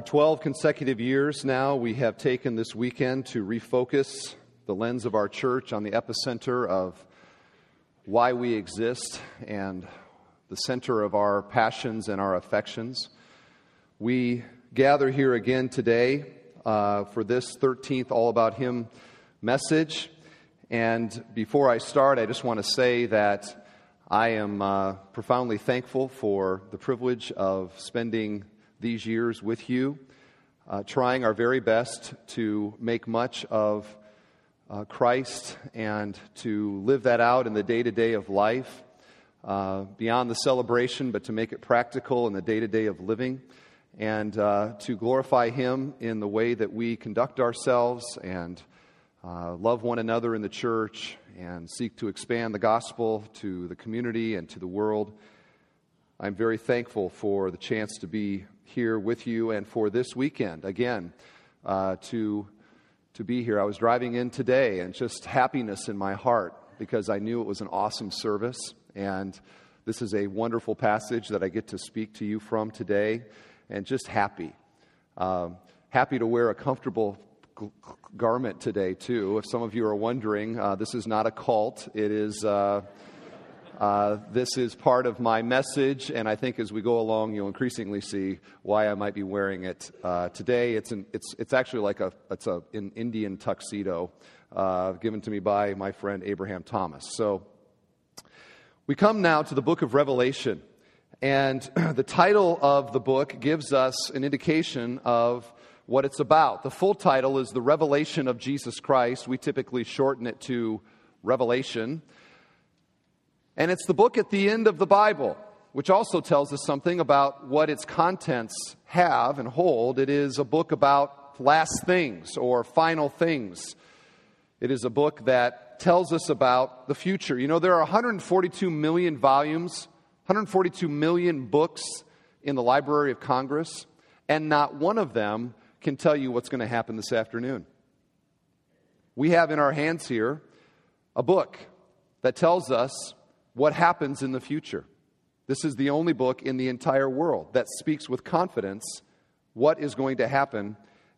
For 12 consecutive years now, we have taken this weekend to refocus the lens of our church on the epicenter of why we exist and the center of our passions and our affections. We gather here again today uh, for this 13th All About Him message. And before I start, I just want to say that I am uh, profoundly thankful for the privilege of spending these years with you, uh, trying our very best to make much of uh, Christ and to live that out in the day to day of life, uh, beyond the celebration, but to make it practical in the day to day of living, and uh, to glorify Him in the way that we conduct ourselves and uh, love one another in the church and seek to expand the gospel to the community and to the world. I'm very thankful for the chance to be here with you and for this weekend again uh, to, to be here. I was driving in today and just happiness in my heart because I knew it was an awesome service. And this is a wonderful passage that I get to speak to you from today. And just happy. Um, happy to wear a comfortable garment today, too. If some of you are wondering, uh, this is not a cult. It is. Uh, uh, this is part of my message, and I think as we go along, you'll increasingly see why I might be wearing it uh, today. It's, an, it's, it's actually like a, it's a, an Indian tuxedo uh, given to me by my friend Abraham Thomas. So we come now to the book of Revelation, and the title of the book gives us an indication of what it's about. The full title is The Revelation of Jesus Christ. We typically shorten it to Revelation. And it's the book at the end of the Bible, which also tells us something about what its contents have and hold. It is a book about last things or final things. It is a book that tells us about the future. You know, there are 142 million volumes, 142 million books in the Library of Congress, and not one of them can tell you what's going to happen this afternoon. We have in our hands here a book that tells us what happens in the future. This is the only book in the entire world that speaks with confidence what is going to happen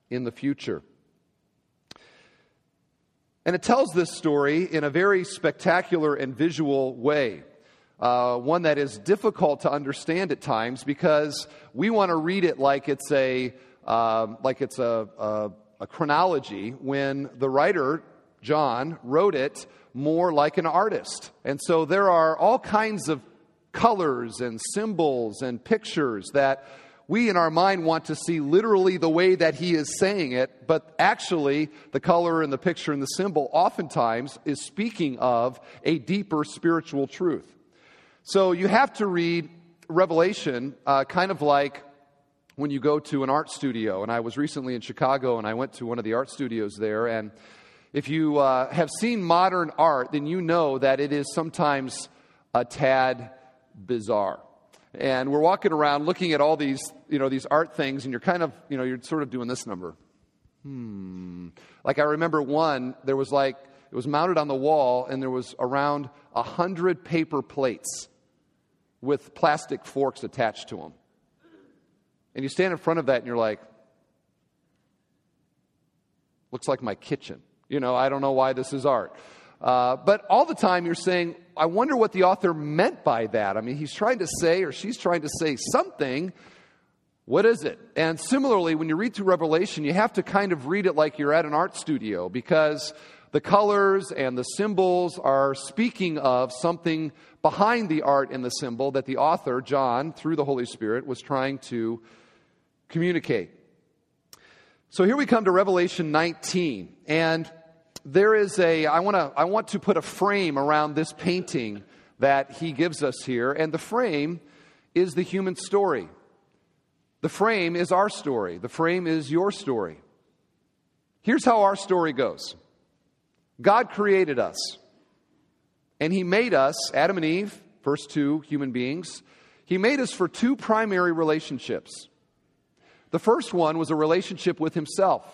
in the future. And it tells this story in a very spectacular and visual way. Uh, one that is difficult to understand at times because we want to read it like it's a uh, like it's a, a, a chronology when the writer John wrote it more like an artist. And so there are all kinds of colors and symbols and pictures that we in our mind want to see literally the way that he is saying it, but actually the color and the picture and the symbol oftentimes is speaking of a deeper spiritual truth. So you have to read Revelation uh, kind of like when you go to an art studio. And I was recently in Chicago and I went to one of the art studios there and if you uh, have seen modern art, then you know that it is sometimes a tad bizarre. And we're walking around looking at all these, you know, these art things, and you're kind of, you know, you're sort of doing this number. Hmm. Like I remember one, there was like, it was mounted on the wall, and there was around a hundred paper plates with plastic forks attached to them. And you stand in front of that, and you're like, looks like my kitchen. You know, I don't know why this is art. Uh, but all the time you're saying, I wonder what the author meant by that. I mean, he's trying to say, or she's trying to say something. What is it? And similarly, when you read through Revelation, you have to kind of read it like you're at an art studio because the colors and the symbols are speaking of something behind the art and the symbol that the author, John, through the Holy Spirit, was trying to communicate. So here we come to Revelation 19. And there is a, I, wanna, I want to put a frame around this painting that he gives us here, and the frame is the human story. The frame is our story, the frame is your story. Here's how our story goes God created us, and he made us, Adam and Eve, first two human beings, he made us for two primary relationships. The first one was a relationship with himself.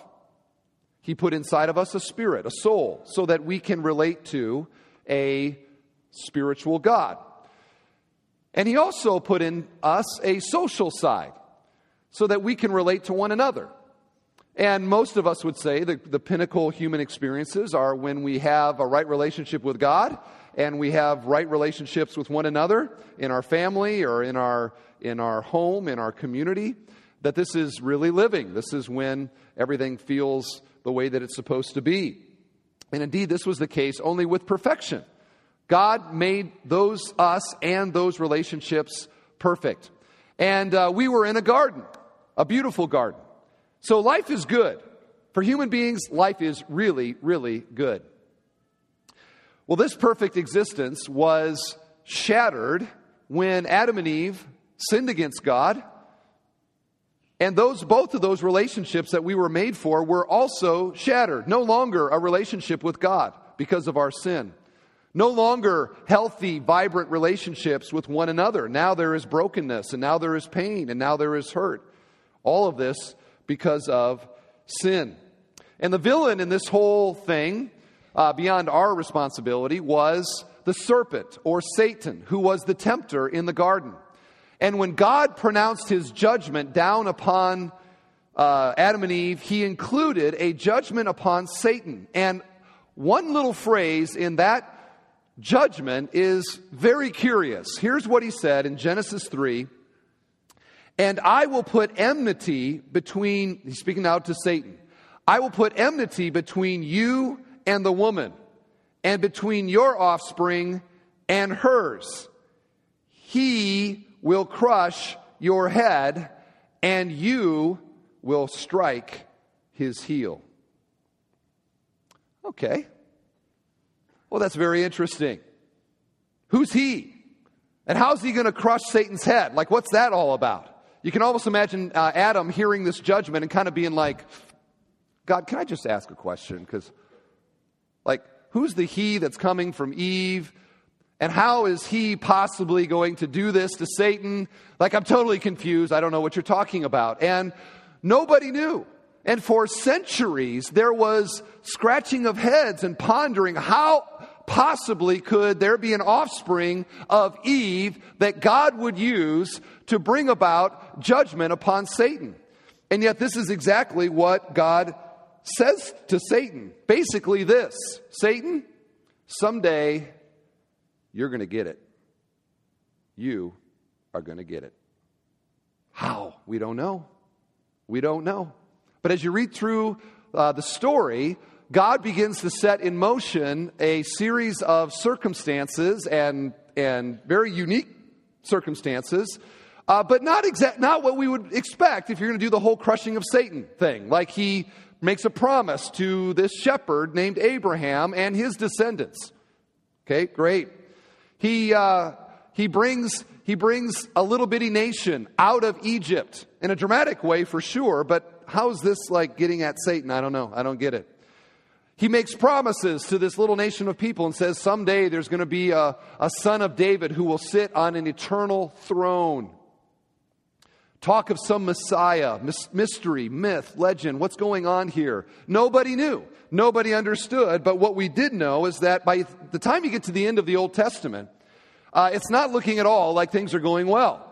He put inside of us a spirit, a soul, so that we can relate to a spiritual God. And He also put in us a social side, so that we can relate to one another. And most of us would say the, the pinnacle human experiences are when we have a right relationship with God and we have right relationships with one another in our family or in our, in our home, in our community, that this is really living. This is when everything feels the way that it's supposed to be. And indeed, this was the case only with perfection. God made those us and those relationships perfect. And uh, we were in a garden, a beautiful garden. So life is good. For human beings, life is really, really good. Well, this perfect existence was shattered when Adam and Eve sinned against God. And those both of those relationships that we were made for were also shattered. No longer a relationship with God because of our sin. No longer healthy, vibrant relationships with one another. Now there is brokenness, and now there is pain, and now there is hurt. All of this because of sin. And the villain in this whole thing uh, beyond our responsibility was the serpent or Satan, who was the tempter in the garden. And when God pronounced his judgment down upon uh, Adam and Eve, he included a judgment upon Satan. And one little phrase in that judgment is very curious. Here's what he said in Genesis 3 And I will put enmity between, he's speaking now to Satan, I will put enmity between you and the woman, and between your offspring and hers. He will crush your head, and you will strike his heel. Okay. Well, that's very interesting. Who's he? And how's he going to crush Satan's head? Like, what's that all about? You can almost imagine uh, Adam hearing this judgment and kind of being like, God, can I just ask a question? Because like, who's the he that's coming from Eve? And how is he possibly going to do this to Satan? Like, I'm totally confused. I don't know what you're talking about. And nobody knew. And for centuries, there was scratching of heads and pondering how possibly could there be an offspring of Eve that God would use to bring about judgment upon Satan. And yet, this is exactly what God says to Satan basically this Satan, someday you're going to get it. You are going to get it. How? We don't know. We don't know. But as you read through uh, the story, God begins to set in motion a series of circumstances and, and very unique circumstances, uh, but not, exact, not what we would expect if you're going to do the whole crushing of Satan thing. Like he makes a promise to this shepherd named Abraham and his descendants. Okay, great. He, uh, he, brings, he brings a little bitty nation out of Egypt in a dramatic way for sure, but how is this like getting at Satan? I don't know. I don't get it. He makes promises to this little nation of people and says someday there's going to be a, a son of David who will sit on an eternal throne. Talk of some Messiah, mystery, myth, legend. What's going on here? Nobody knew. Nobody understood. But what we did know is that by the time you get to the end of the Old Testament, uh, it's not looking at all like things are going well.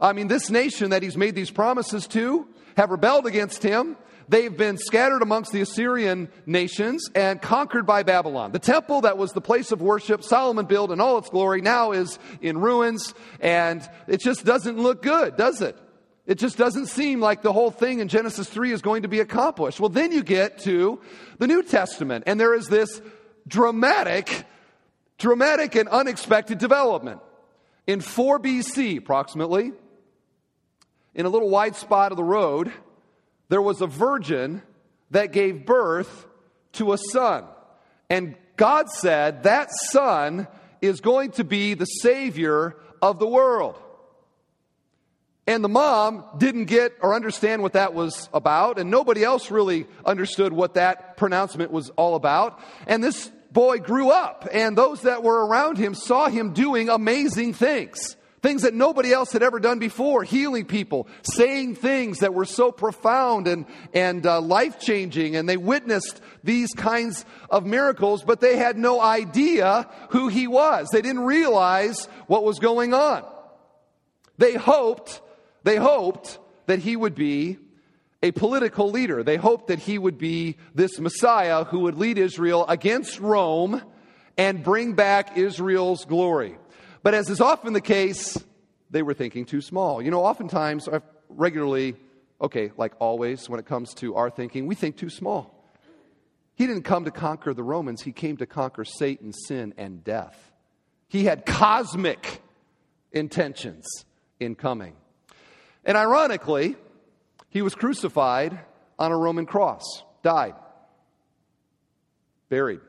I mean, this nation that he's made these promises to have rebelled against him. They've been scattered amongst the Assyrian nations and conquered by Babylon. The temple that was the place of worship Solomon built in all its glory now is in ruins, and it just doesn't look good, does it? It just doesn't seem like the whole thing in Genesis 3 is going to be accomplished. Well, then you get to the New Testament, and there is this dramatic, dramatic and unexpected development. In 4 BC, approximately, in a little wide spot of the road, there was a virgin that gave birth to a son. And God said that son is going to be the Savior of the world. And the mom didn't get or understand what that was about, and nobody else really understood what that pronouncement was all about. And this boy grew up, and those that were around him saw him doing amazing things. Things that nobody else had ever done before, healing people, saying things that were so profound and, and uh, life changing, and they witnessed these kinds of miracles, but they had no idea who he was. They didn't realize what was going on. They hoped they hoped that he would be a political leader. They hoped that he would be this Messiah who would lead Israel against Rome and bring back Israel's glory. But as is often the case, they were thinking too small. You know, oftentimes, uh, regularly, okay, like always, when it comes to our thinking, we think too small. He didn't come to conquer the Romans, he came to conquer Satan, sin, and death. He had cosmic intentions in coming. And ironically, he was crucified on a Roman cross, died, buried.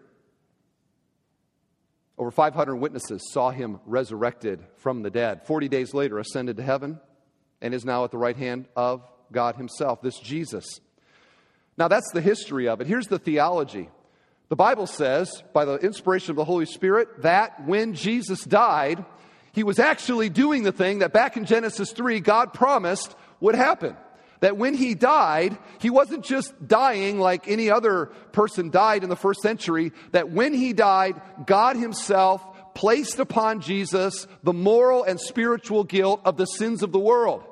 Over 500 witnesses saw him resurrected from the dead. 40 days later, ascended to heaven and is now at the right hand of God Himself, this Jesus. Now, that's the history of it. Here's the theology. The Bible says, by the inspiration of the Holy Spirit, that when Jesus died, he was actually doing the thing that back in Genesis 3 God promised would happen. That when he died, he wasn't just dying like any other person died in the first century, that when he died, God himself placed upon Jesus the moral and spiritual guilt of the sins of the world.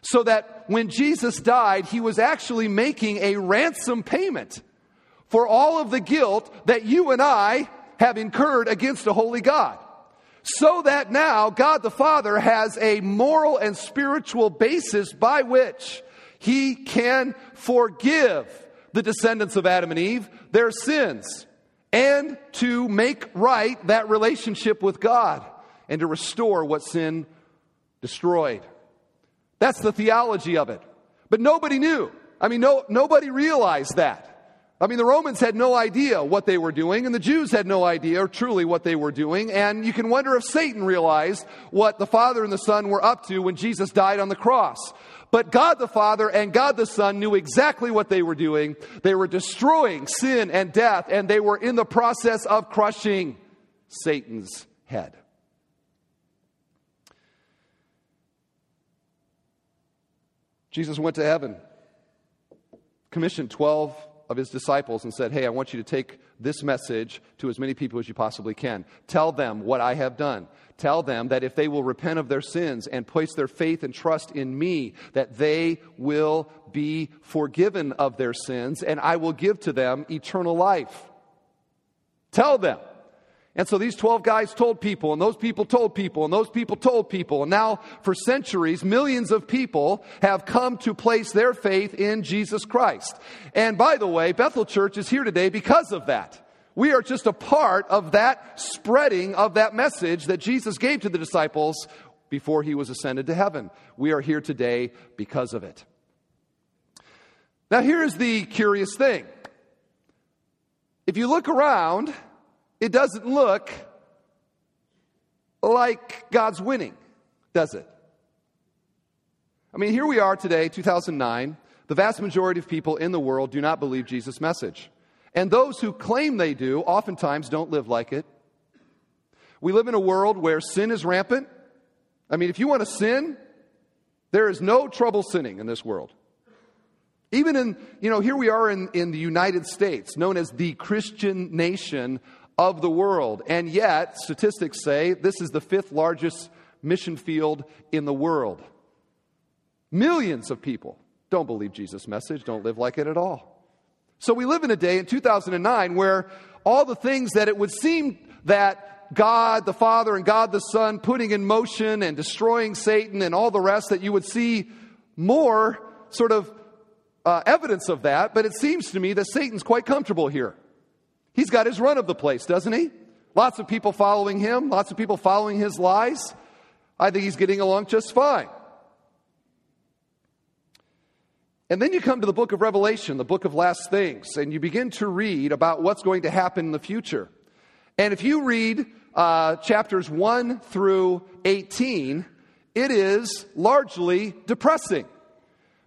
So that when Jesus died, he was actually making a ransom payment for all of the guilt that you and I have incurred against a holy God. So that now God the Father has a moral and spiritual basis by which he can forgive the descendants of Adam and Eve their sins and to make right that relationship with God and to restore what sin destroyed. That's the theology of it. But nobody knew. I mean, no, nobody realized that. I mean, the Romans had no idea what they were doing, and the Jews had no idea truly what they were doing. And you can wonder if Satan realized what the Father and the Son were up to when Jesus died on the cross. But God the Father and God the Son knew exactly what they were doing. They were destroying sin and death, and they were in the process of crushing Satan's head. Jesus went to heaven, commissioned 12 of his disciples, and said, Hey, I want you to take this message to as many people as you possibly can. Tell them what I have done. Tell them that if they will repent of their sins and place their faith and trust in me, that they will be forgiven of their sins and I will give to them eternal life. Tell them. And so these 12 guys told people, and those people told people, and those people told people. And now, for centuries, millions of people have come to place their faith in Jesus Christ. And by the way, Bethel Church is here today because of that. We are just a part of that spreading of that message that Jesus gave to the disciples before he was ascended to heaven. We are here today because of it. Now, here's the curious thing. If you look around, it doesn't look like God's winning, does it? I mean, here we are today, 2009. The vast majority of people in the world do not believe Jesus' message. And those who claim they do oftentimes don't live like it. We live in a world where sin is rampant. I mean, if you want to sin, there is no trouble sinning in this world. Even in, you know, here we are in, in the United States, known as the Christian nation of the world. And yet, statistics say this is the fifth largest mission field in the world. Millions of people don't believe Jesus' message, don't live like it at all. So we live in a day in 2009 where all the things that it would seem that God the Father and God the Son putting in motion and destroying Satan and all the rest that you would see more sort of uh, evidence of that, but it seems to me that Satan's quite comfortable here. He's got his run of the place, doesn't he? Lots of people following him, lots of people following his lies. I think he's getting along just fine. And then you come to the book of Revelation, the book of last things, and you begin to read about what's going to happen in the future. And if you read uh, chapters 1 through 18, it is largely depressing.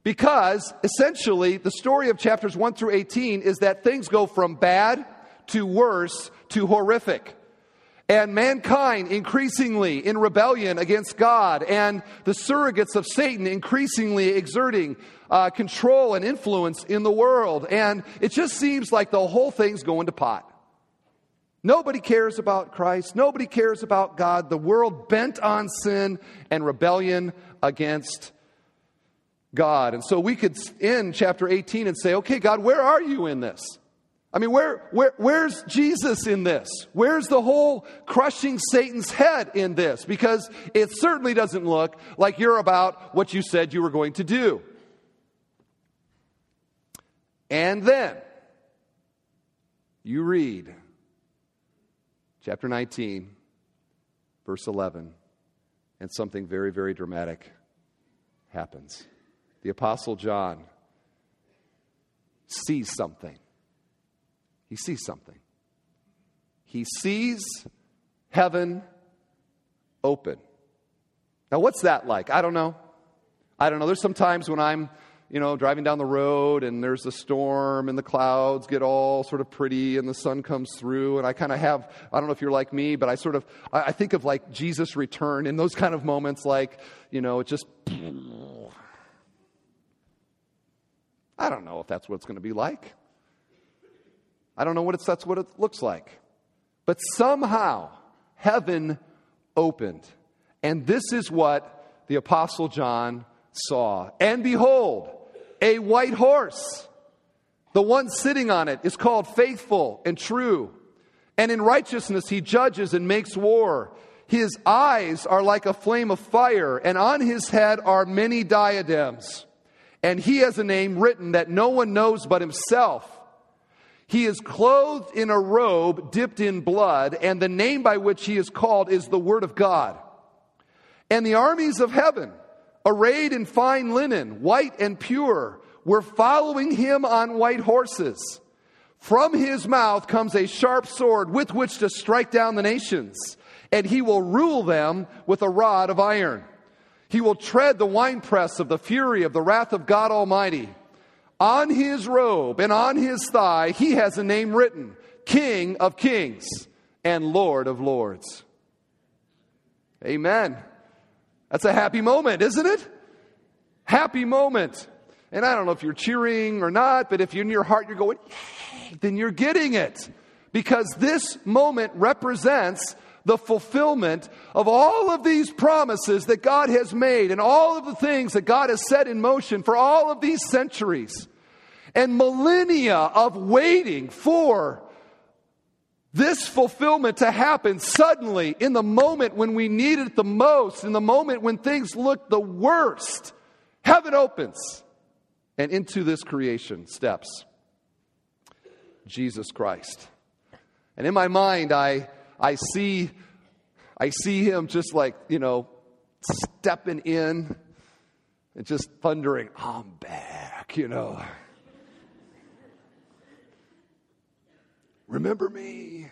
Because essentially, the story of chapters 1 through 18 is that things go from bad to worse to horrific and mankind increasingly in rebellion against God, and the surrogates of Satan increasingly exerting uh, control and influence in the world. And it just seems like the whole thing's going to pot. Nobody cares about Christ. Nobody cares about God. The world bent on sin and rebellion against God. And so we could end chapter 18 and say, okay, God, where are you in this? I mean, where, where, where's Jesus in this? Where's the whole crushing Satan's head in this? Because it certainly doesn't look like you're about what you said you were going to do. And then you read chapter 19, verse 11, and something very, very dramatic happens. The Apostle John sees something. He sees something. He sees heaven open. Now, what's that like? I don't know. I don't know. There's some times when I'm you know, driving down the road and there's a storm and the clouds get all sort of pretty and the sun comes through. And I kind of have, I don't know if you're like me, but I sort of, I think of like Jesus' return in those kind of moments, like, you know, it just, I don't know if that's what it's going to be like. I don't know what it's, that's what it looks like. But somehow, heaven opened. And this is what the Apostle John saw. And behold, a white horse. The one sitting on it is called faithful and true. And in righteousness he judges and makes war. His eyes are like a flame of fire, and on his head are many diadems. And he has a name written that no one knows but himself. He is clothed in a robe dipped in blood, and the name by which he is called is the Word of God. And the armies of heaven, arrayed in fine linen, white and pure, were following him on white horses. From his mouth comes a sharp sword with which to strike down the nations, and he will rule them with a rod of iron. He will tread the winepress of the fury of the wrath of God Almighty. On his robe and on his thigh, he has a name written King of Kings and Lord of Lords. Amen. That's a happy moment, isn't it? Happy moment. And I don't know if you're cheering or not, but if you're in your heart you're going, then you're getting it. Because this moment represents the fulfillment of all of these promises that God has made and all of the things that God has set in motion for all of these centuries and millennia of waiting for this fulfillment to happen suddenly in the moment when we need it the most, in the moment when things look the worst. Heaven opens and into this creation steps Jesus Christ. And in my mind, I, I, see, I see him just like, you know, stepping in and just thundering, I'm back, you know. Remember me.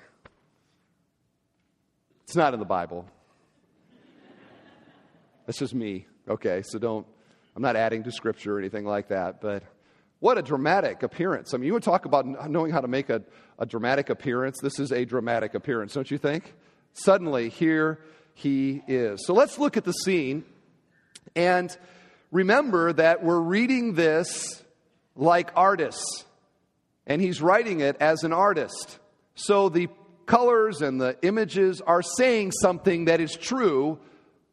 It's not in the Bible. That's just me. Okay, so don't, I'm not adding to scripture or anything like that, but what a dramatic appearance. I mean, you would talk about knowing how to make a, a dramatic appearance. This is a dramatic appearance, don't you think? Suddenly, here he is. So let's look at the scene and remember that we're reading this like artists and he's writing it as an artist. So the colors and the images are saying something that is true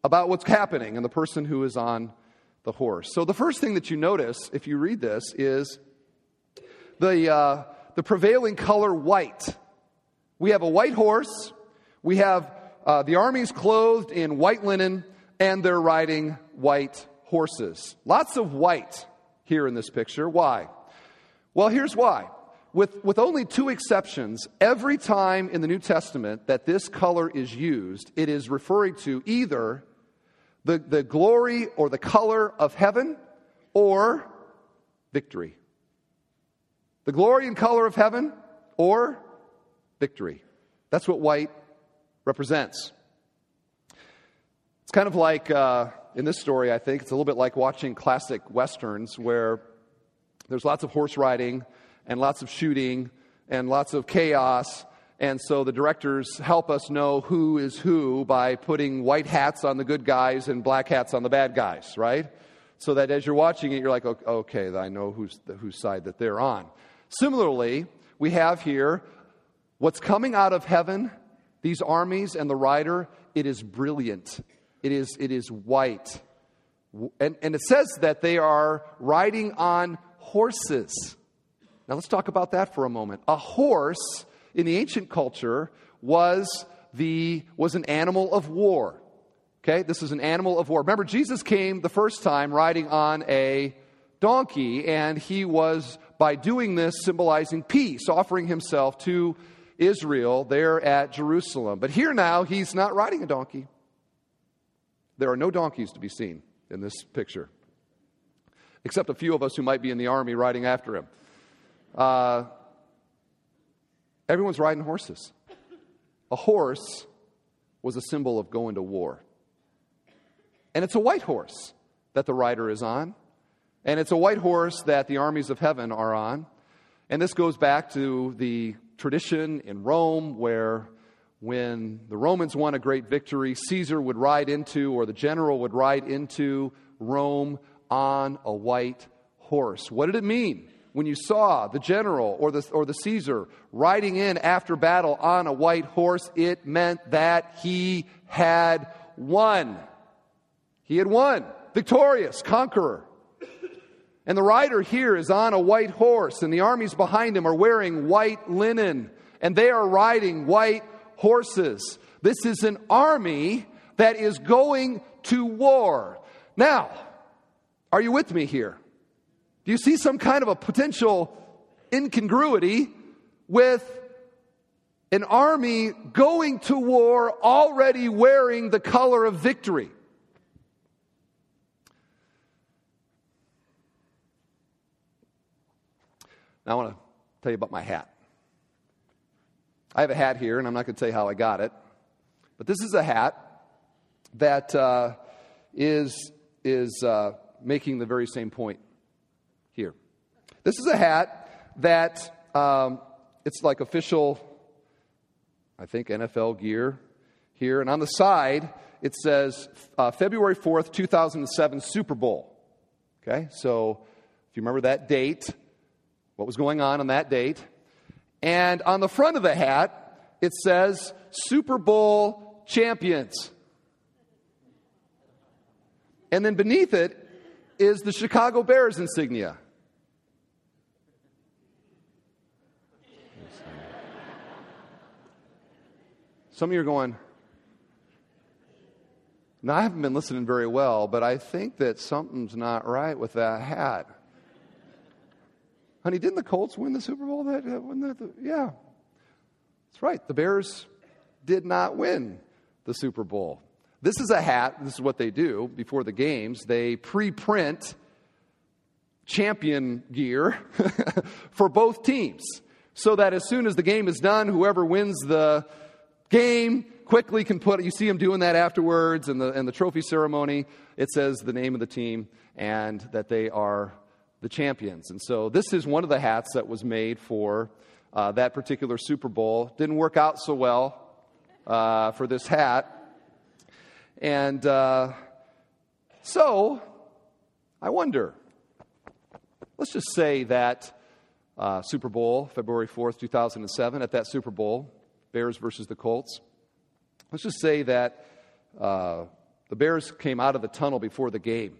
about what's happening and the person who is on the horse. So the first thing that you notice if you read this is the, uh, the prevailing color white. We have a white horse, we have uh, the armies clothed in white linen, and they're riding white horses. Lots of white here in this picture. Why? Well, here's why with, with only two exceptions, every time in the New Testament that this color is used, it is referring to either the, the glory or the color of heaven or victory. The glory and color of heaven or victory. That's what white represents. It's kind of like uh, in this story, I think, it's a little bit like watching classic westerns where there's lots of horse riding and lots of shooting and lots of chaos. And so the directors help us know who is who by putting white hats on the good guys and black hats on the bad guys, right? So that as you're watching it, you're like, okay, I know who's, whose side that they're on. Similarly, we have here what's coming out of heaven, these armies and the rider, it is brilliant. It is, it is white. And, and it says that they are riding on horses. Now let's talk about that for a moment. A horse in the ancient culture was the was an animal of war. Okay? This is an animal of war. Remember Jesus came the first time riding on a donkey and he was by doing this symbolizing peace, offering himself to Israel there at Jerusalem. But here now he's not riding a donkey. There are no donkeys to be seen in this picture, except a few of us who might be in the army riding after him. Uh, everyone's riding horses. A horse was a symbol of going to war. And it's a white horse that the rider is on. And it's a white horse that the armies of heaven are on. And this goes back to the tradition in Rome where when the Romans won a great victory, Caesar would ride into, or the general would ride into Rome on a white horse. What did it mean when you saw the general or the, or the Caesar riding in after battle on a white horse? It meant that he had won. He had won, victorious, conqueror. And the rider here is on a white horse, and the armies behind him are wearing white linen, and they are riding white horses. This is an army that is going to war. Now, are you with me here? Do you see some kind of a potential incongruity with an army going to war already wearing the color of victory? Now, I want to tell you about my hat. I have a hat here, and I'm not going to tell you how I got it. But this is a hat that uh, is is uh, making the very same point. This is a hat that um, it's like official, I think, NFL gear here. And on the side, it says uh, February 4th, 2007 Super Bowl. Okay, so if you remember that date, what was going on on that date. And on the front of the hat, it says Super Bowl champions. And then beneath it is the Chicago Bears insignia. Some of you are going, now I haven't been listening very well, but I think that something's not right with that hat. Honey, didn't the Colts win the Super Bowl? That, uh, that the, yeah. That's right. The Bears did not win the Super Bowl. This is a hat. This is what they do before the games. They pre print champion gear for both teams so that as soon as the game is done, whoever wins the game quickly can put you see them doing that afterwards and the, and the trophy ceremony. It says the name of the team and that they are the champions. And so this is one of the hats that was made for uh, that particular super bowl. Didn't work out so well uh, for this hat. And uh, so, I wonder, let's just say that uh, Super Bowl, February 4th, 2007, at that Super Bowl, Bears versus the Colts, let's just say that uh, the Bears came out of the tunnel before the game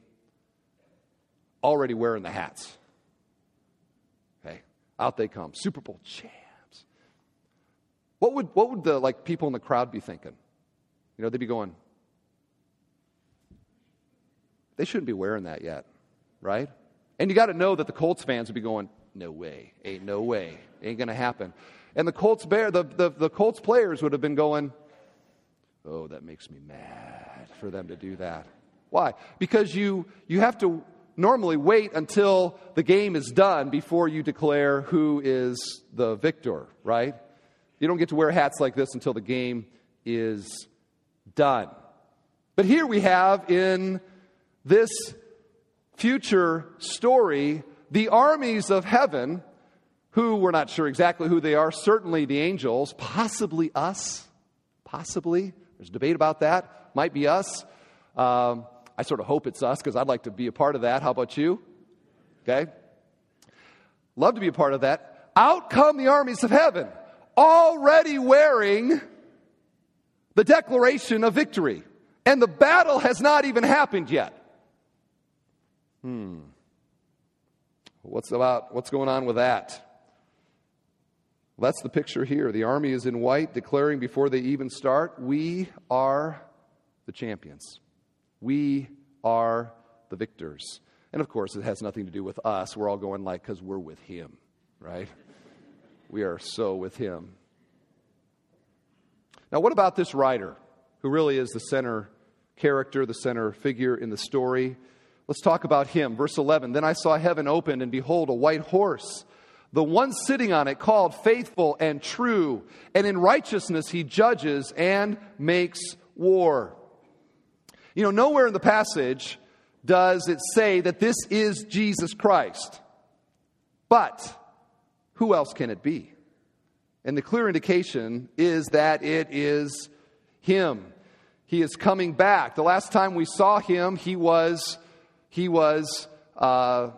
already wearing the hats. Okay, out they come, Super Bowl champs. What would, what would the like people in the crowd be thinking? You know, they'd be going, they shouldn't be wearing that yet, right? And you got to know that the Colts fans would be going, no way, ain't no way, ain't to happen. And the Colts bear, the, the, the Colts players would have been going, oh, that makes me mad for them to do that. Why? Because you, you have to normally wait until the game is done before you declare who is the victor, right? You don't get to wear hats like this until the game is done. But here we have in this future story, the armies of heaven, who we're not sure exactly who they are, certainly the angels, possibly us, possibly. There's debate about that. Might be us. Um, I sort of hope it's us because I'd like to be a part of that. How about you? Okay? Love to be a part of that. Out come the armies of heaven, already wearing the declaration of victory. And the battle has not even happened yet. Hmm. What's about what's going on with that? That's the picture here. The army is in white, declaring before they even start, we are the champions. We are the victors. And of course, it has nothing to do with us. We're all going like, because we're with Him, right? We are so with Him. Now, what about this writer, who really is the center character, the center figure in the story? Let's talk about him. Verse 11 Then I saw heaven opened, and behold, a white horse. The one sitting on it called faithful and true, and in righteousness he judges and makes war. You know, nowhere in the passage does it say that this is Jesus Christ. But who else can it be? And the clear indication is that it is him. He is coming back. The last time we saw him, he was, he was uh,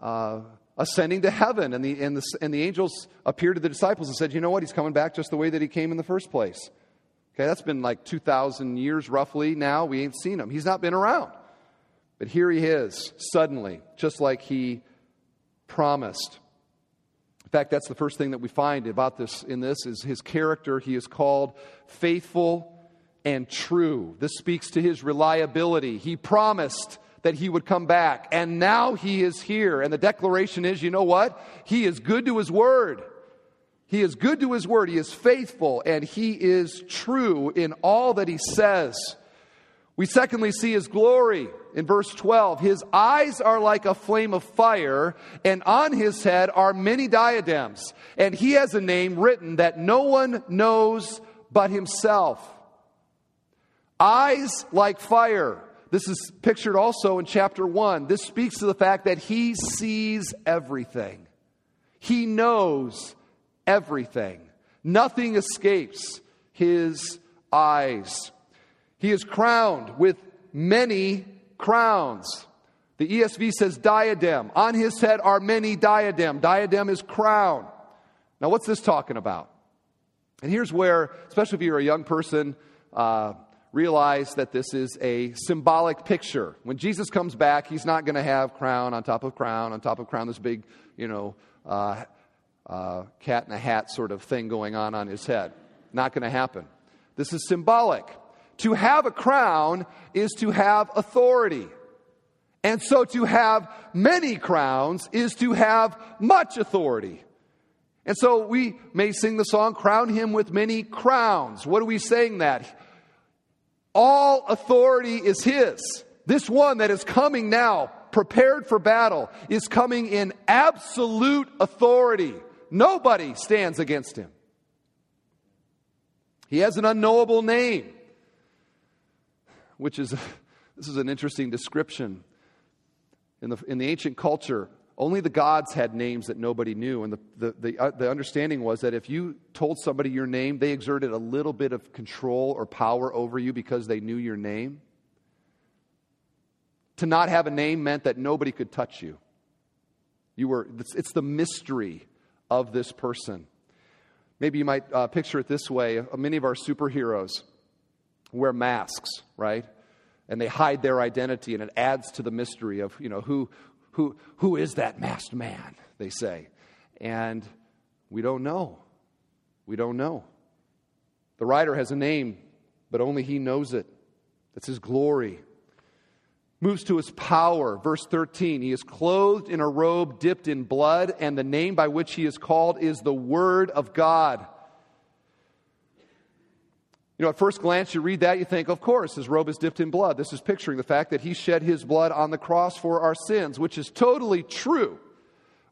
uh, ascending to heaven. And the, and, the, and the angels appeared to the disciples and said, You know what? He's coming back just the way that he came in the first place. Okay, that's been like 2,000 years roughly now. We ain't seen him. He's not been around. But here he is, suddenly, just like he promised. In fact, that's the first thing that we find about this in this is his character. He is called faithful and true. This speaks to his reliability. He promised that he would come back, and now he is here. And the declaration is, you know what? He is good to his word. He is good to his word. He is faithful, and he is true in all that he says. We secondly see his glory in verse 12. His eyes are like a flame of fire, and on his head are many diadems. And he has a name written that no one knows but himself. Eyes like fire. This is pictured also in chapter 1. This speaks to the fact that he sees everything, he knows everything. Nothing escapes his eyes. He is crowned with many crowns. The ESV says diadem. On his head are many diadem. Diadem is crown. Now, what's this talking about? And here's where, especially if you're a young person, uh, realize that this is a symbolic picture. When Jesus comes back, he's not going to have crown on top of crown on top of crown, this big, you know, uh, uh, cat in a hat sort of thing going on on his head. Not going to happen. This is symbolic. To have a crown is to have authority. And so to have many crowns is to have much authority. And so we may sing the song, Crown Him with Many Crowns. What are we saying that? All authority is His. This one that is coming now, prepared for battle, is coming in absolute authority. Nobody stands against him. He has an unknowable name, which is, this is an interesting description. In the, in the ancient culture, only the gods had names that nobody knew. And the, the, the, uh, the, understanding was that if you told somebody your name, they exerted a little bit of control or power over you because they knew your name. To not have a name meant that nobody could touch you. You were, it's, it's the mystery of this person. Maybe you might uh, picture it this way uh, many of our superheroes wear masks, right? And they hide their identity, and it adds to the mystery of, you know, who, who, who is that masked man, they say. And we don't know. We don't know. The writer has a name, but only he knows it. That's his glory moves to his power. Verse 13 He is clothed in a robe dipped in blood, and the name by which he is called is the Word of God. You know, at first glance, you read that, you think, of course, his robe is dipped in blood. This is picturing the fact that he shed his blood on the cross for our sins, which is totally true.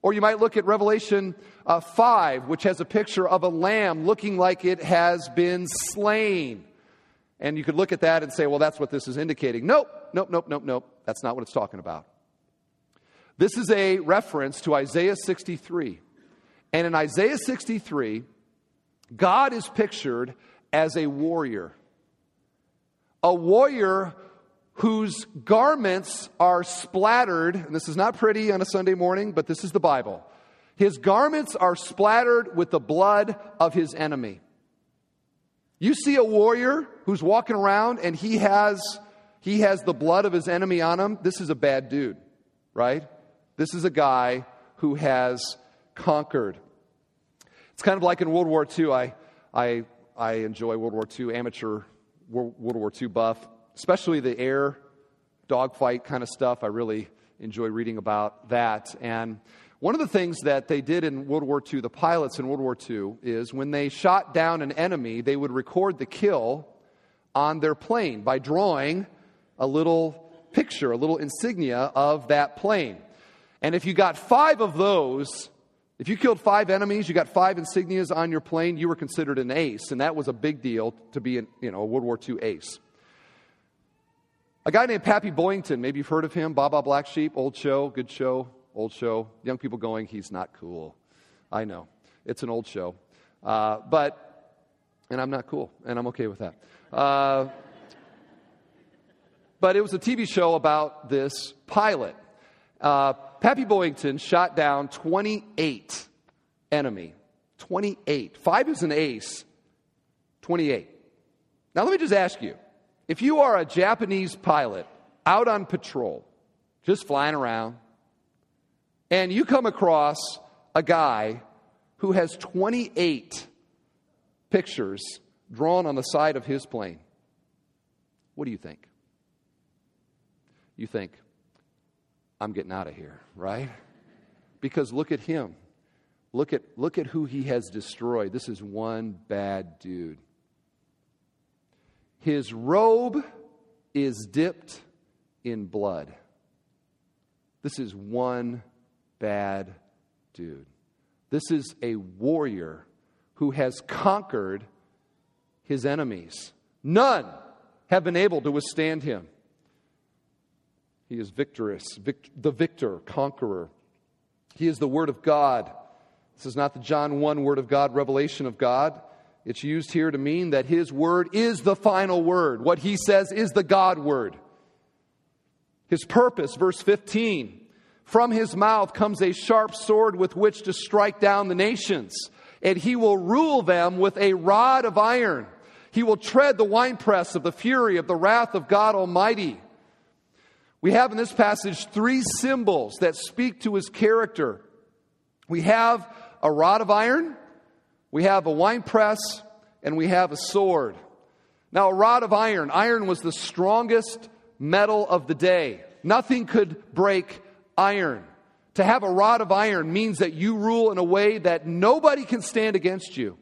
Or you might look at Revelation uh, 5, which has a picture of a lamb looking like it has been slain. And you could look at that and say, well, that's what this is indicating. Nope, nope, nope, nope, nope. That's not what it's talking about. This is a reference to Isaiah 63. And in Isaiah 63, God is pictured as a warrior. A warrior whose garments are splattered, and this is not pretty on a Sunday morning, but this is the Bible. His garments are splattered with the blood of his enemy. You see a warrior who's walking around and he has, he has the blood of his enemy on him. This is a bad dude. right? This is a guy who has conquered. It's kind of like in World War II. I, I, I enjoy World War II, amateur World War II buff, especially the air dogfight kind of stuff. I really enjoy reading about that. And one of the things that they did in World War II, the pilots in World War II, is when they shot down an enemy, they would record the kill on their plane by drawing a little picture, a little insignia of that plane. And if you got five of those, if you killed five enemies, you got five insignias on your plane, you were considered an ace. And that was a big deal to be an, you know, a World War II ace. A guy named Pappy Boyington, maybe you've heard of him, Baa Baa Black Sheep, old show, good show, old show. Young people going, he's not cool. I know. It's an old show. Uh, but, and I'm not cool, and I'm okay with that. Uh, but it was a TV show about this pilot. Uh, Pappy Boyington shot down 28 enemy. 28. Five is an ace, 28. Now, let me just ask you if you are a Japanese pilot out on patrol, just flying around, and you come across a guy who has 28 pictures drawn on the side of his plane, what do you think? You think, I'm getting out of here, right? Because look at him. Look at, look at who he has destroyed. This is one bad dude. His robe is dipped in blood. This is one bad dude. This is a warrior who has conquered his enemies. None have been able to withstand him. He is victorious, vic- the victor, conqueror. He is the Word of God. This is not the John 1 Word of God, revelation of God. It's used here to mean that his word is the final word. What he says is the God word. His purpose, verse 15 from his mouth comes a sharp sword with which to strike down the nations, and he will rule them with a rod of iron. He will tread the winepress of the fury of the wrath of God Almighty. We have in this passage three symbols that speak to his character. We have a rod of iron, we have a wine press, and we have a sword. Now, a rod of iron, iron was the strongest metal of the day. Nothing could break iron. To have a rod of iron means that you rule in a way that nobody can stand against you.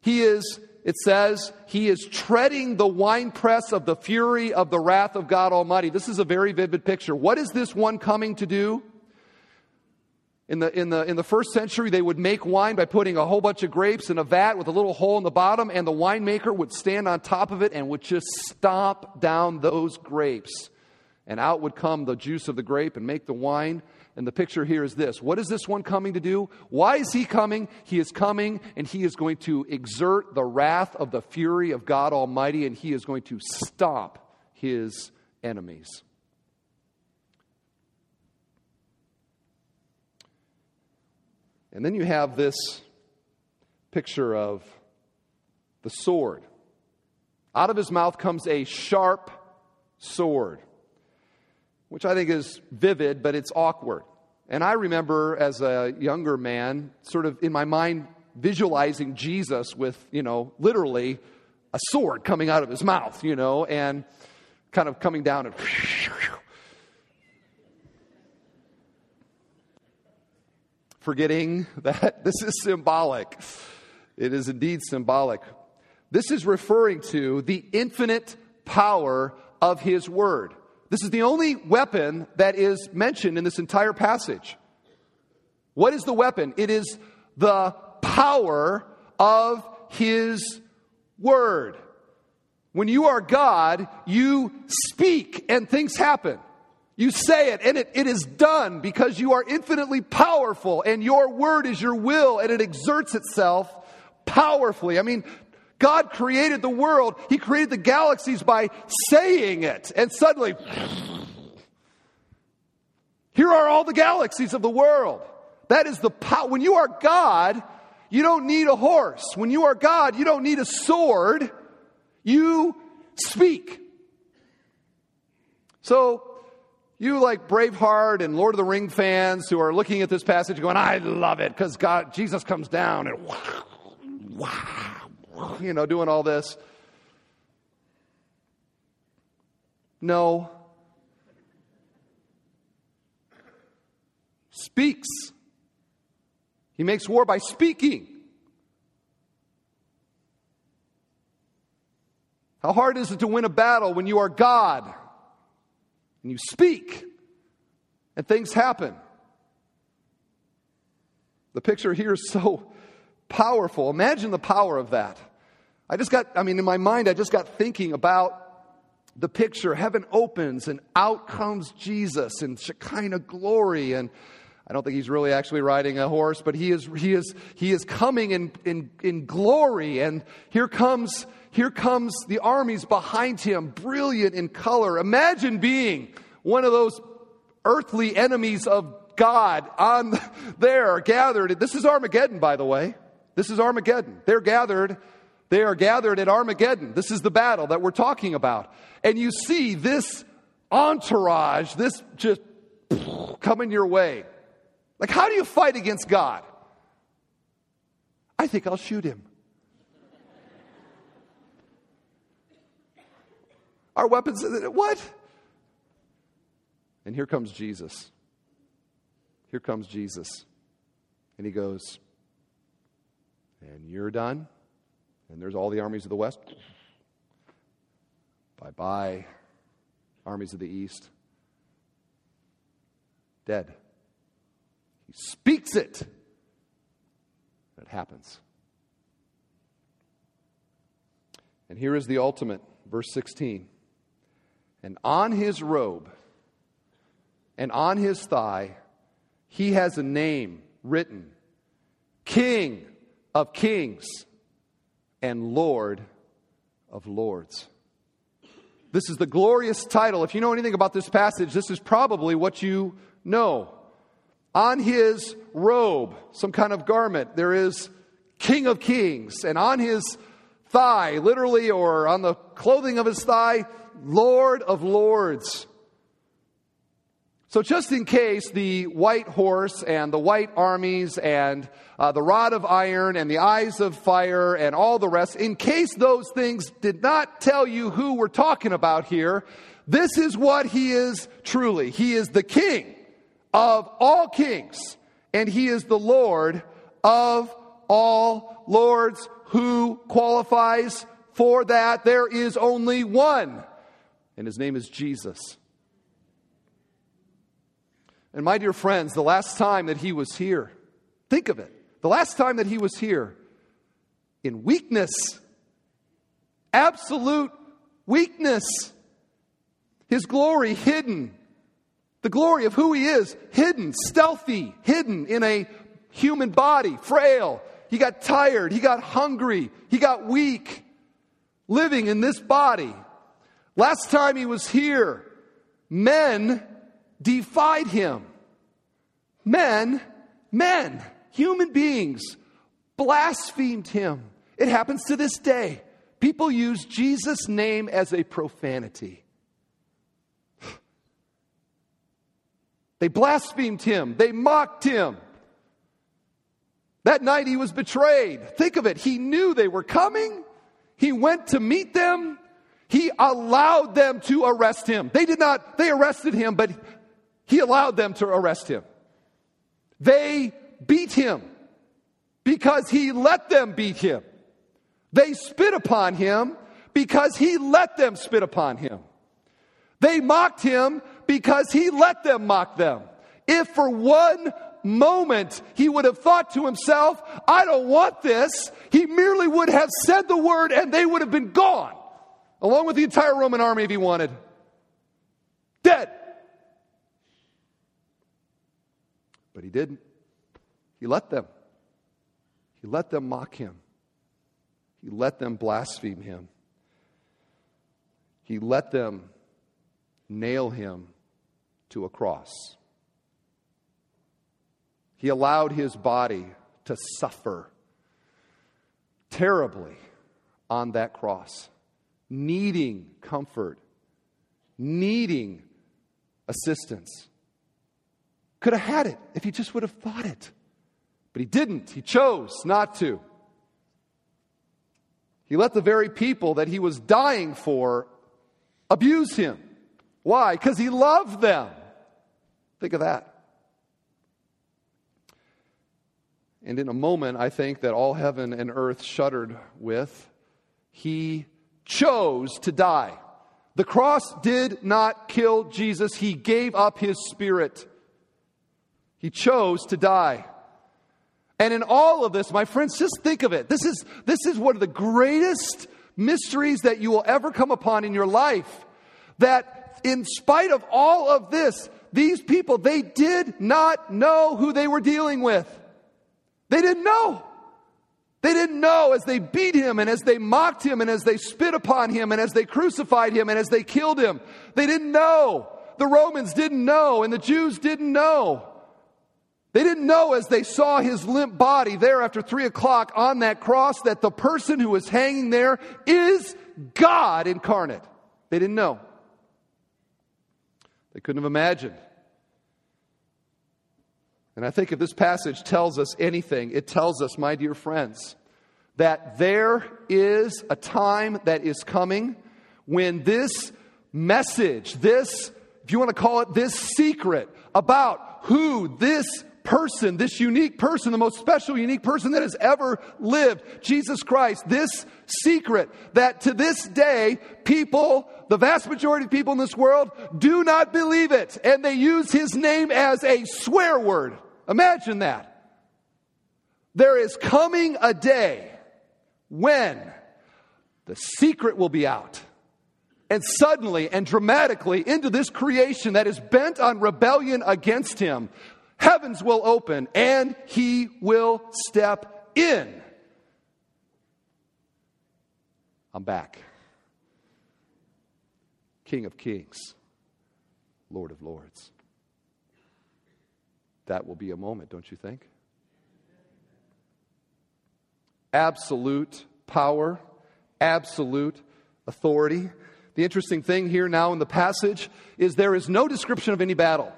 He is, it says, he is treading the winepress of the fury of the wrath of God Almighty. This is a very vivid picture. What is this one coming to do? In the, in, the, in the first century, they would make wine by putting a whole bunch of grapes in a vat with a little hole in the bottom, and the winemaker would stand on top of it and would just stomp down those grapes. And out would come the juice of the grape and make the wine. And the picture here is this What is this one coming to do? Why is he coming? He is coming and he is going to exert the wrath of the fury of God Almighty, and he is going to stop his enemies. And then you have this picture of the sword. Out of his mouth comes a sharp sword, which I think is vivid, but it's awkward. And I remember as a younger man, sort of in my mind, visualizing Jesus with, you know, literally a sword coming out of his mouth, you know, and kind of coming down and forgetting that this is symbolic. It is indeed symbolic. This is referring to the infinite power of His Word. This is the only weapon that is mentioned in this entire passage. What is the weapon? It is the power of His Word. When you are God, you speak and things happen. You say it and it, it is done because you are infinitely powerful and your word is your will and it exerts itself powerfully. I mean, God created the world, He created the galaxies by saying it, and suddenly, here are all the galaxies of the world. That is the power. When you are God, you don't need a horse. When you are God, you don't need a sword. You speak. So, You like Braveheart and Lord of the Ring fans who are looking at this passage going, I love it because God, Jesus comes down and wow, wow, you know, doing all this. No. Speaks. He makes war by speaking. How hard is it to win a battle when you are God and you speak and things happen? The picture here is so powerful. Imagine the power of that. I just got, I mean, in my mind, I just got thinking about the picture. Heaven opens and out comes Jesus in Shekinah glory. And I don't think he's really actually riding a horse, but he is, he is, he is coming in, in, in glory. And here comes, here comes the armies behind him, brilliant in color. Imagine being one of those earthly enemies of God on there gathered. This is Armageddon, by the way. This is Armageddon. They're gathered they are gathered at Armageddon. This is the battle that we're talking about. And you see this entourage, this just coming your way. Like, how do you fight against God? I think I'll shoot him. Our weapons, what? And here comes Jesus. Here comes Jesus. And he goes, And you're done? And there's all the armies of the west. Bye bye, armies of the east. Dead. He speaks it. It happens. And here is the ultimate, verse 16. And on his robe and on his thigh, he has a name written King of Kings and Lord of Lords. This is the glorious title. If you know anything about this passage, this is probably what you know. On his robe, some kind of garment, there is King of Kings, and on his thigh, literally, or on the clothing of his thigh, Lord of Lords. So, just in case the white horse and the white armies and uh, the rod of iron and the eyes of fire and all the rest, in case those things did not tell you who we're talking about here, this is what he is truly. He is the king of all kings, and he is the Lord of all lords. Who qualifies for that? There is only one, and his name is Jesus. And my dear friends, the last time that he was here, think of it. The last time that he was here, in weakness, absolute weakness, his glory hidden, the glory of who he is, hidden, stealthy, hidden in a human body, frail. He got tired, he got hungry, he got weak, living in this body. Last time he was here, men defied him. Men, men, human beings, blasphemed him. It happens to this day. People use Jesus' name as a profanity. They blasphemed him, they mocked him. That night he was betrayed. Think of it. He knew they were coming. He went to meet them. He allowed them to arrest him. They did not, they arrested him, but he allowed them to arrest him. They beat him because he let them beat him. They spit upon him because he let them spit upon him. They mocked him because he let them mock them. If for one moment he would have thought to himself, I don't want this, he merely would have said the word and they would have been gone, along with the entire Roman army if he wanted. Dead. But he didn't. He let them. He let them mock him. He let them blaspheme him. He let them nail him to a cross. He allowed his body to suffer terribly on that cross, needing comfort, needing assistance. Could have had it if he just would have thought it. But he didn't. He chose not to. He let the very people that he was dying for abuse him. Why? Because he loved them. Think of that. And in a moment, I think that all heaven and earth shuddered with, he chose to die. The cross did not kill Jesus, he gave up his spirit. He chose to die. And in all of this, my friends, just think of it. This is, this is one of the greatest mysteries that you will ever come upon in your life. That in spite of all of this, these people, they did not know who they were dealing with. They didn't know. They didn't know as they beat him and as they mocked him and as they spit upon him and as they crucified him and as they killed him. They didn't know. The Romans didn't know and the Jews didn't know. They didn't know as they saw his limp body there after three o'clock on that cross that the person who was hanging there is God incarnate. They didn't know. They couldn't have imagined. And I think if this passage tells us anything, it tells us, my dear friends, that there is a time that is coming when this message, this, if you want to call it this secret about who this person, this unique person, the most special, unique person that has ever lived, Jesus Christ, this secret that to this day, people, the vast majority of people in this world, do not believe it. And they use his name as a swear word. Imagine that. There is coming a day when the secret will be out. And suddenly and dramatically, into this creation that is bent on rebellion against him, heavens will open and he will step in. I'm back. King of kings, Lord of lords. That will be a moment, don't you think? Absolute power, absolute authority. The interesting thing here now in the passage is there is no description of any battle.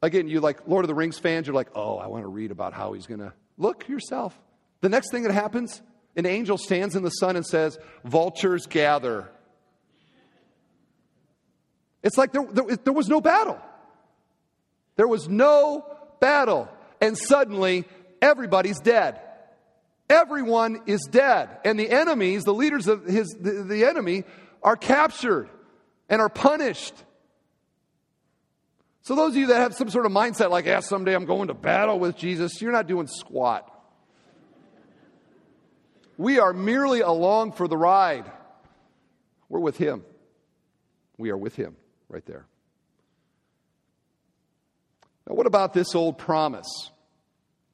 Again, you like Lord of the Rings fans, you're like, oh, I want to read about how he's going to look yourself. The next thing that happens, an angel stands in the sun and says, Vultures gather. It's like there, there, there was no battle. There was no battle. And suddenly, everybody's dead. Everyone is dead. And the enemies, the leaders of his, the, the enemy, are captured and are punished. So, those of you that have some sort of mindset like, yeah, someday I'm going to battle with Jesus, you're not doing squat. We are merely along for the ride. We're with Him. We are with Him right there. Now, what about this old promise?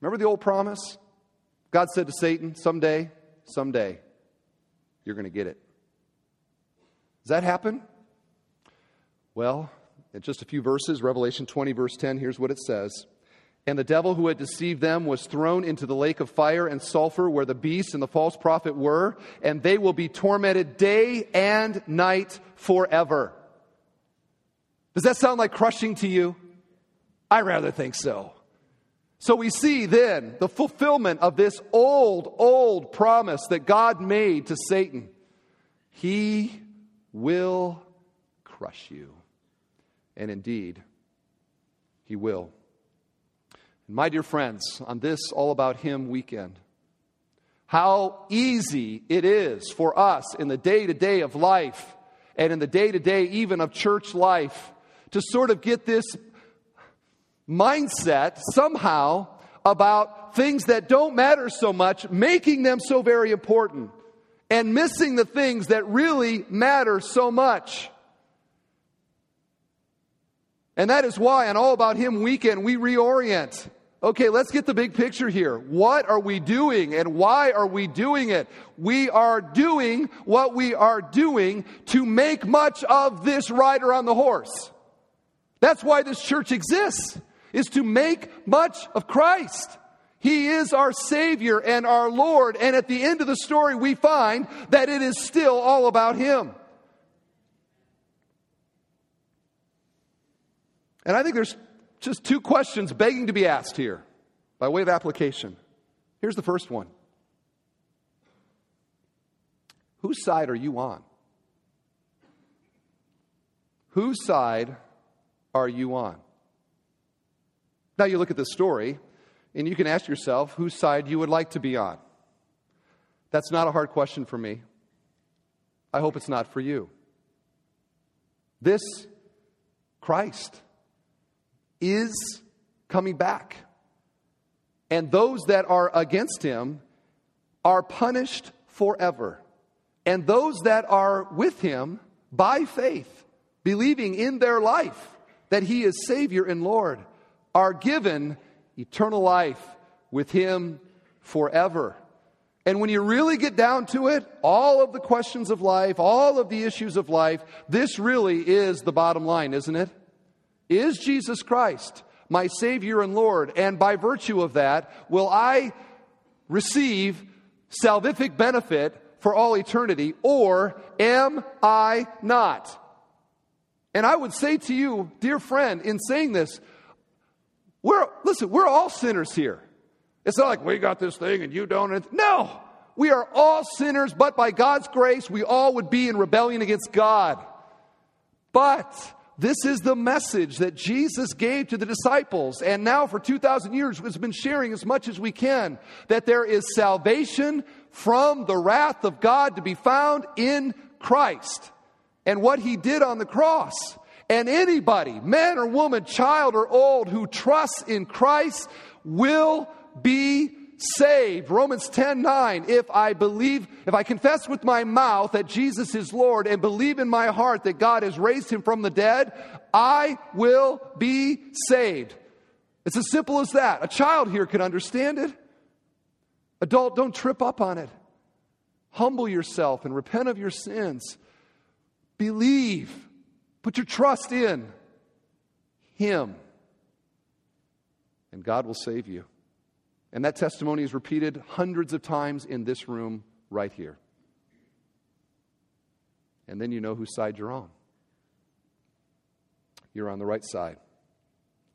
Remember the old promise? God said to Satan, someday, someday, you're going to get it. Does that happen? Well, in just a few verses, Revelation 20, verse 10, here's what it says. And the devil who had deceived them was thrown into the lake of fire and sulfur where the beast and the false prophet were, and they will be tormented day and night forever. Does that sound like crushing to you? I rather think so. So we see then the fulfillment of this old, old promise that God made to Satan. He will crush you. And indeed, He will. My dear friends, on this All About Him weekend, how easy it is for us in the day to day of life and in the day to day even of church life to sort of get this mindset somehow about things that don't matter so much, making them so very important, and missing the things that really matter so much. And that is why on All About Him weekend, we reorient. Okay, let's get the big picture here. What are we doing and why are we doing it? We are doing what we are doing to make much of this rider on the horse. That's why this church exists, is to make much of Christ. He is our Savior and our Lord. And at the end of the story, we find that it is still all about Him. And I think there's just two questions begging to be asked here by way of application. Here's the first one Whose side are you on? Whose side are you on? Now you look at this story and you can ask yourself whose side you would like to be on. That's not a hard question for me. I hope it's not for you. This Christ is coming back. And those that are against him are punished forever. And those that are with him by faith, believing in their life that he is Savior and Lord, are given eternal life with him forever. And when you really get down to it, all of the questions of life, all of the issues of life, this really is the bottom line, isn't it? Is Jesus Christ my Savior and Lord? And by virtue of that, will I receive salvific benefit for all eternity, or am I not? And I would say to you, dear friend, in saying this, we're, listen, we're all sinners here. It's not like we got this thing and you don't. No, we are all sinners, but by God's grace, we all would be in rebellion against God. But this is the message that Jesus gave to the disciples, and now for 2,000 years has been sharing as much as we can that there is salvation from the wrath of God to be found in Christ and what he did on the cross. And anybody, man or woman, child or old, who trusts in Christ will be saved. Romans 10 9. If I believe, if I confess with my mouth that Jesus is Lord and believe in my heart that God has raised him from the dead, I will be saved. It's as simple as that. A child here can understand it. Adult, don't trip up on it. Humble yourself and repent of your sins. Believe. Put your trust in Him. And God will save you. And that testimony is repeated hundreds of times in this room right here. And then you know whose side you're on. You're on the right side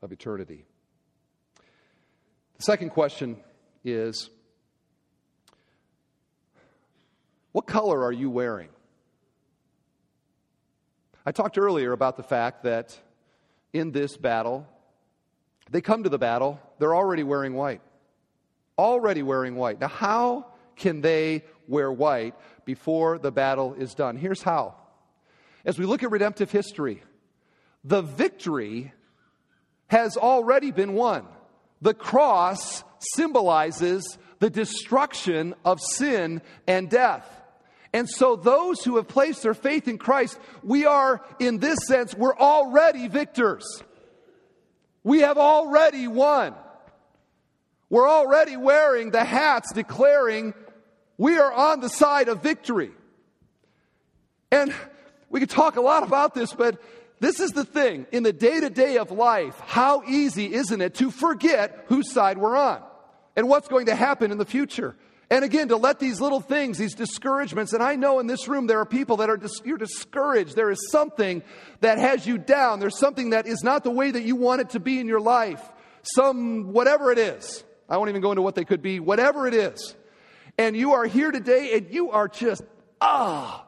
of eternity. The second question is What color are you wearing? I talked earlier about the fact that in this battle, they come to the battle, they're already wearing white already wearing white. Now, how can they wear white before the battle is done? Here's how. As we look at redemptive history, the victory has already been won. The cross symbolizes the destruction of sin and death. And so, those who have placed their faith in Christ, we are, in this sense, we're already victors. We have already won. We're already wearing the hats declaring we are on the side of victory. And we could talk a lot about this, but this is the thing. In the day to day of life, how easy isn't it to forget whose side we're on and what's going to happen in the future? And again, to let these little things, these discouragements, and I know in this room there are people that are dis- you're discouraged. There is something that has you down. There's something that is not the way that you want it to be in your life. Some whatever it is. I won't even go into what they could be, whatever it is. And you are here today and you are just, ah.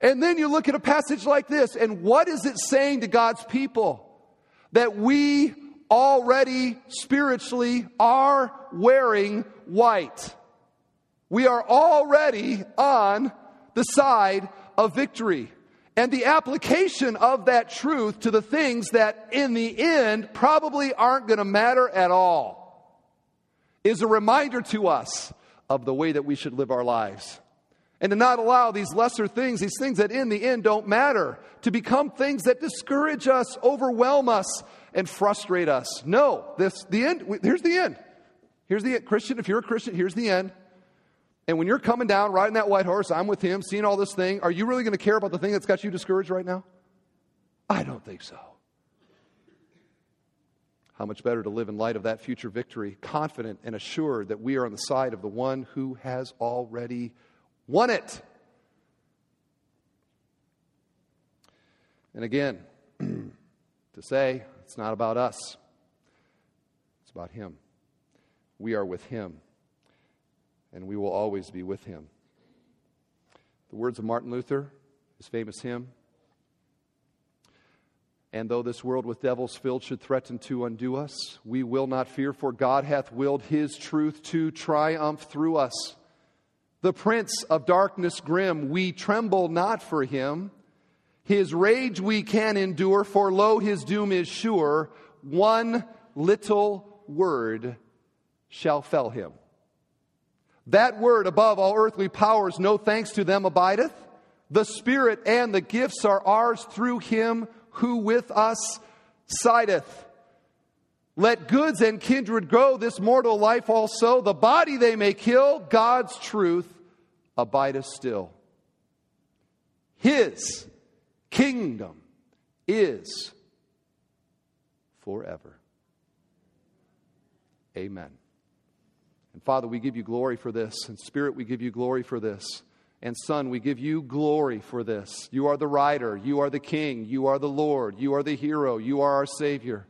And then you look at a passage like this, and what is it saying to God's people? That we already spiritually are wearing white. We are already on the side of victory. And the application of that truth to the things that in the end probably aren't going to matter at all is a reminder to us of the way that we should live our lives. And to not allow these lesser things, these things that in the end don't matter, to become things that discourage us, overwhelm us, and frustrate us. No, this the end. Here's the end. Here's the end. Christian. If you're a Christian, here's the end. And when you're coming down, riding that white horse, I'm with him, seeing all this thing. Are you really going to care about the thing that's got you discouraged right now? I don't think so. How much better to live in light of that future victory, confident and assured that we are on the side of the one who has already won it. And again, to say it's not about us, it's about Him. We are with Him, and we will always be with Him. The words of Martin Luther, his famous hymn, and though this world with devils filled should threaten to undo us, we will not fear, for God hath willed his truth to triumph through us. The prince of darkness grim, we tremble not for him. His rage we can endure, for lo, his doom is sure. One little word shall fell him. That word above all earthly powers, no thanks to them abideth. The Spirit and the gifts are ours through him who with us sideth. Let goods and kindred grow, this mortal life also. The body they may kill, God's truth abideth still. His kingdom is forever. Amen. And Father, we give you glory for this. And Spirit, we give you glory for this. And Son, we give you glory for this. You are the rider, you are the king, you are the Lord, you are the hero, you are our Savior.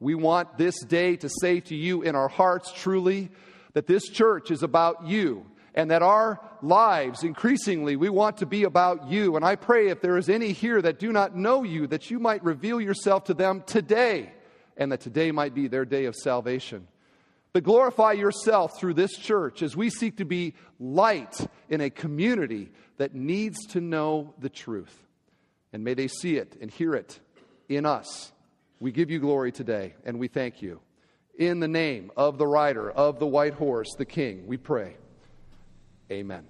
We want this day to say to you in our hearts truly that this church is about you and that our lives increasingly we want to be about you. And I pray if there is any here that do not know you, that you might reveal yourself to them today and that today might be their day of salvation. But glorify yourself through this church as we seek to be light in a community that needs to know the truth. And may they see it and hear it in us. We give you glory today and we thank you. In the name of the rider of the white horse, the king, we pray. Amen.